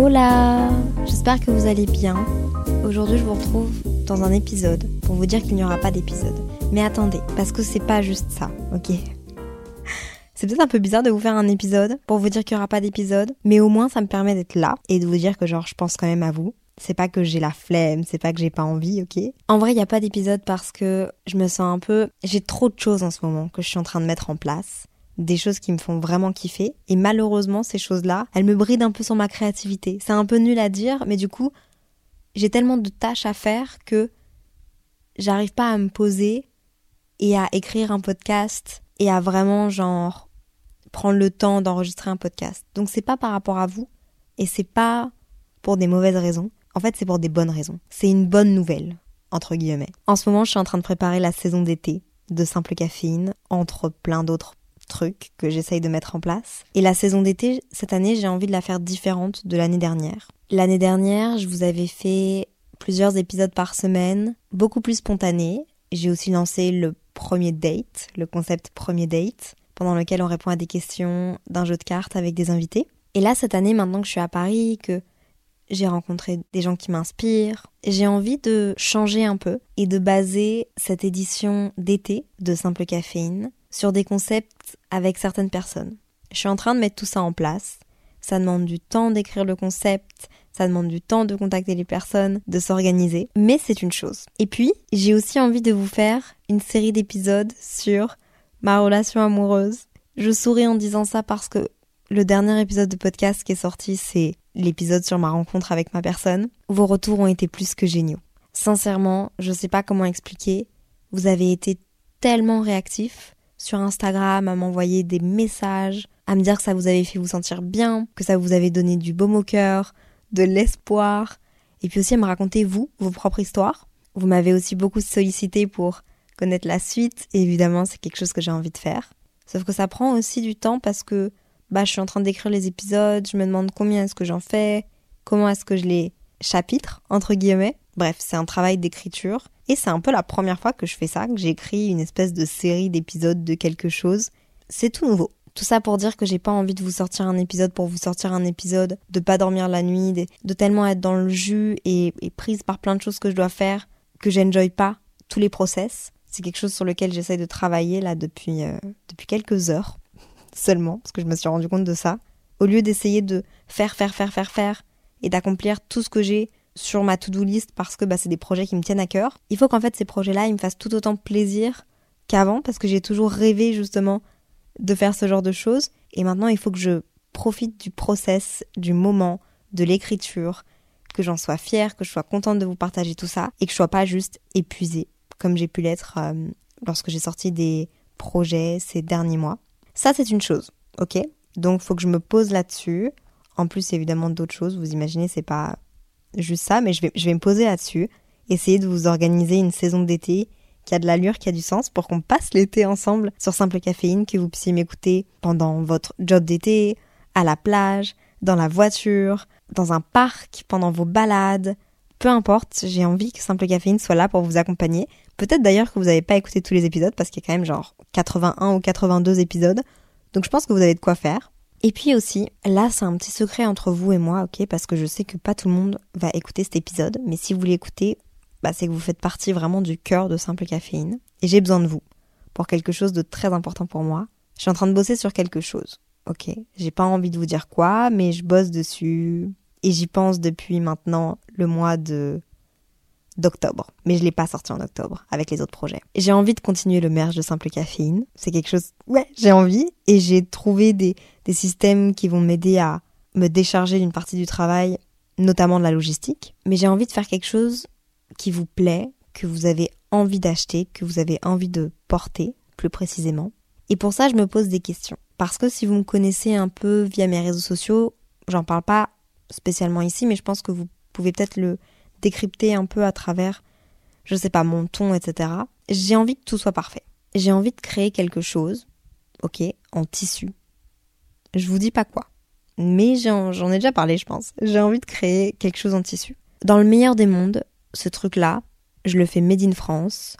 Hola J'espère que vous allez bien. Aujourd'hui, je vous retrouve dans un épisode pour vous dire qu'il n'y aura pas d'épisode. Mais attendez, parce que c'est pas juste ça, ok? C'est peut-être un peu bizarre de vous faire un épisode pour vous dire qu'il n'y aura pas d'épisode, mais au moins ça me permet d'être là et de vous dire que genre je pense quand même à vous. C'est pas que j'ai la flemme, c'est pas que j'ai pas envie, ok? En vrai, il n'y a pas d'épisode parce que je me sens un peu... J'ai trop de choses en ce moment que je suis en train de mettre en place des choses qui me font vraiment kiffer. Et malheureusement, ces choses-là, elles me brident un peu sur ma créativité. C'est un peu nul à dire, mais du coup, j'ai tellement de tâches à faire que j'arrive pas à me poser et à écrire un podcast et à vraiment, genre, prendre le temps d'enregistrer un podcast. Donc c'est pas par rapport à vous et c'est pas pour des mauvaises raisons. En fait, c'est pour des bonnes raisons. C'est une bonne nouvelle, entre guillemets. En ce moment, je suis en train de préparer la saison d'été de Simple Caféine, entre plein d'autres trucs que j'essaye de mettre en place. Et la saison d'été, cette année, j'ai envie de la faire différente de l'année dernière. L'année dernière, je vous avais fait plusieurs épisodes par semaine, beaucoup plus spontanés. J'ai aussi lancé le premier date, le concept premier date, pendant lequel on répond à des questions d'un jeu de cartes avec des invités. Et là, cette année, maintenant que je suis à Paris, que j'ai rencontré des gens qui m'inspirent, j'ai envie de changer un peu et de baser cette édition d'été de Simple Caféine sur des concepts avec certaines personnes. Je suis en train de mettre tout ça en place. Ça demande du temps d'écrire le concept, ça demande du temps de contacter les personnes, de s'organiser, mais c'est une chose. Et puis, j'ai aussi envie de vous faire une série d'épisodes sur ma relation amoureuse. Je souris en disant ça parce que le dernier épisode de podcast qui est sorti, c'est l'épisode sur ma rencontre avec ma personne. Vos retours ont été plus que géniaux. Sincèrement, je sais pas comment expliquer. Vous avez été tellement réactifs sur Instagram à m'envoyer des messages, à me dire que ça vous avait fait vous sentir bien, que ça vous avait donné du baume au cœur, de l'espoir, et puis aussi à me raconter vous, vos propres histoires. Vous m'avez aussi beaucoup sollicité pour connaître la suite, et évidemment c'est quelque chose que j'ai envie de faire. Sauf que ça prend aussi du temps parce que bah je suis en train d'écrire les épisodes, je me demande combien est-ce que j'en fais, comment est-ce que je les chapitre entre guillemets. Bref, c'est un travail d'écriture et c'est un peu la première fois que je fais ça, que j'écris une espèce de série d'épisodes de quelque chose. C'est tout nouveau. Tout ça pour dire que j'ai pas envie de vous sortir un épisode pour vous sortir un épisode, de pas dormir la nuit, de, tellement être dans le jus et, prise par plein de choses que je dois faire que j'enjoy pas tous les process. C'est quelque chose sur lequel j'essaye de travailler là depuis, euh, depuis quelques heures seulement, parce que je me suis rendu compte de ça. Au lieu d'essayer de faire, faire, faire, faire, faire, et d'accomplir tout ce que j'ai sur ma to-do list parce que bah, c'est des projets qui me tiennent à cœur. Il faut qu'en fait ces projets-là, ils me fassent tout autant plaisir qu'avant parce que j'ai toujours rêvé justement de faire ce genre de choses. Et maintenant, il faut que je profite du process, du moment, de l'écriture, que j'en sois fière, que je sois contente de vous partager tout ça et que je sois pas juste épuisée comme j'ai pu l'être euh, lorsque j'ai sorti des projets ces derniers mois. Ça, c'est une chose, ok? Donc, faut que je me pose là-dessus. En plus, évidemment, d'autres choses. Vous imaginez, c'est pas juste ça, mais je vais, je vais me poser là-dessus. Essayer de vous organiser une saison d'été qui a de l'allure, qui a du sens pour qu'on passe l'été ensemble sur Simple Caféine, que vous puissiez m'écouter pendant votre job d'été, à la plage, dans la voiture, dans un parc, pendant vos balades. Peu importe, j'ai envie que Simple Caféine soit là pour vous accompagner. Peut-être d'ailleurs que vous n'avez pas écouté tous les épisodes parce qu'il y a quand même genre 81 ou 82 épisodes. Donc je pense que vous avez de quoi faire. Et puis aussi, là c'est un petit secret entre vous et moi, ok, parce que je sais que pas tout le monde va écouter cet épisode, mais si vous l'écoutez, bah, c'est que vous faites partie vraiment du cœur de Simple Caféine. Et j'ai besoin de vous pour quelque chose de très important pour moi. Je suis en train de bosser sur quelque chose, ok. J'ai pas envie de vous dire quoi, mais je bosse dessus et j'y pense depuis maintenant le mois de d'octobre, mais je l'ai pas sorti en octobre avec les autres projets. J'ai envie de continuer le merge de simple caféine. C'est quelque chose, ouais, j'ai envie et j'ai trouvé des, des systèmes qui vont m'aider à me décharger d'une partie du travail, notamment de la logistique. Mais j'ai envie de faire quelque chose qui vous plaît, que vous avez envie d'acheter, que vous avez envie de porter, plus précisément. Et pour ça, je me pose des questions. Parce que si vous me connaissez un peu via mes réseaux sociaux, j'en parle pas spécialement ici, mais je pense que vous pouvez peut-être le décrypter un peu à travers, je sais pas, mon ton, etc. J'ai envie que tout soit parfait. J'ai envie de créer quelque chose, ok, en tissu. Je vous dis pas quoi. Mais j'en ai déjà parlé, je pense. J'ai envie de créer quelque chose en tissu. Dans le meilleur des mondes, ce truc-là, je le fais made in France,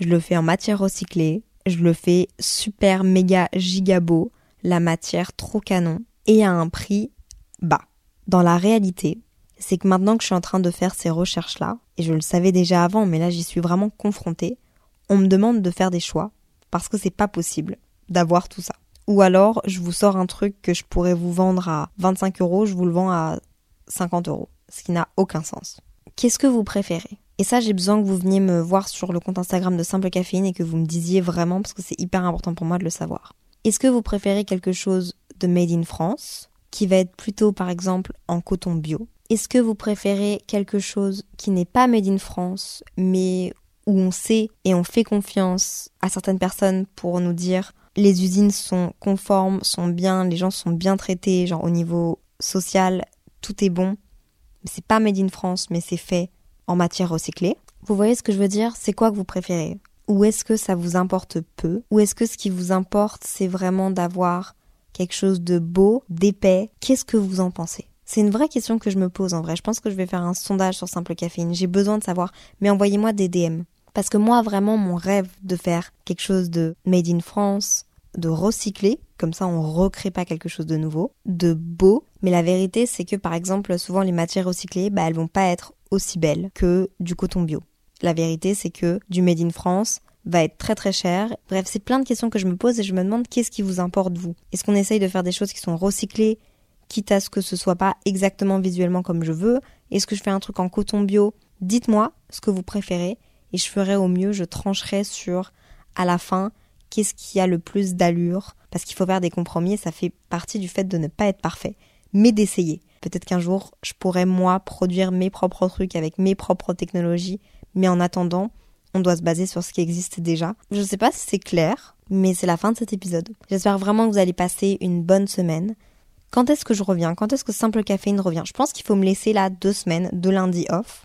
je le fais en matière recyclée, je le fais super méga giga beau, la matière trop canon, et à un prix bas. Dans la réalité, c'est que maintenant que je suis en train de faire ces recherches-là, et je le savais déjà avant, mais là j'y suis vraiment confrontée, on me demande de faire des choix, parce que c'est pas possible d'avoir tout ça. Ou alors, je vous sors un truc que je pourrais vous vendre à 25 euros, je vous le vends à 50 euros. Ce qui n'a aucun sens. Qu'est-ce que vous préférez? Et ça, j'ai besoin que vous veniez me voir sur le compte Instagram de Simple Caféine et que vous me disiez vraiment, parce que c'est hyper important pour moi de le savoir. Est-ce que vous préférez quelque chose de made in France, qui va être plutôt par exemple en coton bio? Est-ce que vous préférez quelque chose qui n'est pas made in France, mais où on sait et on fait confiance à certaines personnes pour nous dire les usines sont conformes, sont bien, les gens sont bien traités, genre au niveau social, tout est bon. C'est pas made in France, mais c'est fait en matière recyclée. Vous voyez ce que je veux dire? C'est quoi que vous préférez? Ou est-ce que ça vous importe peu? Ou est-ce que ce qui vous importe, c'est vraiment d'avoir quelque chose de beau, d'épais? Qu'est-ce que vous en pensez? C'est une vraie question que je me pose en vrai. Je pense que je vais faire un sondage sur Simple Caféine. J'ai besoin de savoir. Mais envoyez-moi des DM. Parce que moi, vraiment, mon rêve de faire quelque chose de made in France, de recycler, comme ça on recrée pas quelque chose de nouveau, de beau, mais la vérité c'est que par exemple souvent les matières recyclées, bah elles vont pas être aussi belles que du coton bio. La vérité c'est que du made in France va être très très cher. Bref, c'est plein de questions que je me pose et je me demande qu'est-ce qui vous importe vous? Est-ce qu'on essaye de faire des choses qui sont recyclées, quitte à ce que ce soit pas exactement visuellement comme je veux Est-ce que je fais un truc en coton bio? Dites-moi ce que vous préférez et je ferai au mieux, je trancherai sur à la fin qu'est-ce qui a le plus d'allure, parce qu'il faut faire des compromis et ça fait partie du fait de ne pas être parfait, mais d'essayer. Peut-être qu'un jour, je pourrais moi produire mes propres trucs avec mes propres technologies, mais en attendant, on doit se baser sur ce qui existe déjà. Je ne sais pas si c'est clair, mais c'est la fin de cet épisode. J'espère vraiment que vous allez passer une bonne semaine. Quand est-ce que je reviens? Quand est-ce que Simple Caféine revient? Je pense qu'il faut me laisser là deux semaines, deux lundis off,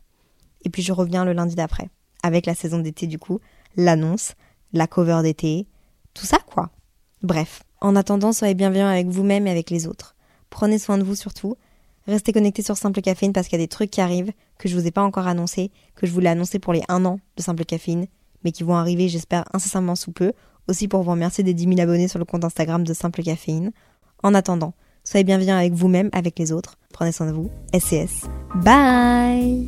et puis je reviens le lundi d'après, avec la saison d'été du coup, l'annonce, la cover d'été, tout ça, quoi. Bref, en attendant, soyez bienveillants avec vous-même et avec les autres. Prenez soin de vous surtout. Restez connectés sur Simple Caféine parce qu'il y a des trucs qui arrivent que je vous ai pas encore annoncés, que je voulais annoncer pour les 1 an de Simple Caféine, mais qui vont arriver, j'espère, incessamment sous peu. Aussi pour vous remercier des 10 000 abonnés sur le compte Instagram de Simple Caféine. En attendant, soyez bienveillants avec vous-même, avec les autres. Prenez soin de vous. SCS. Bye!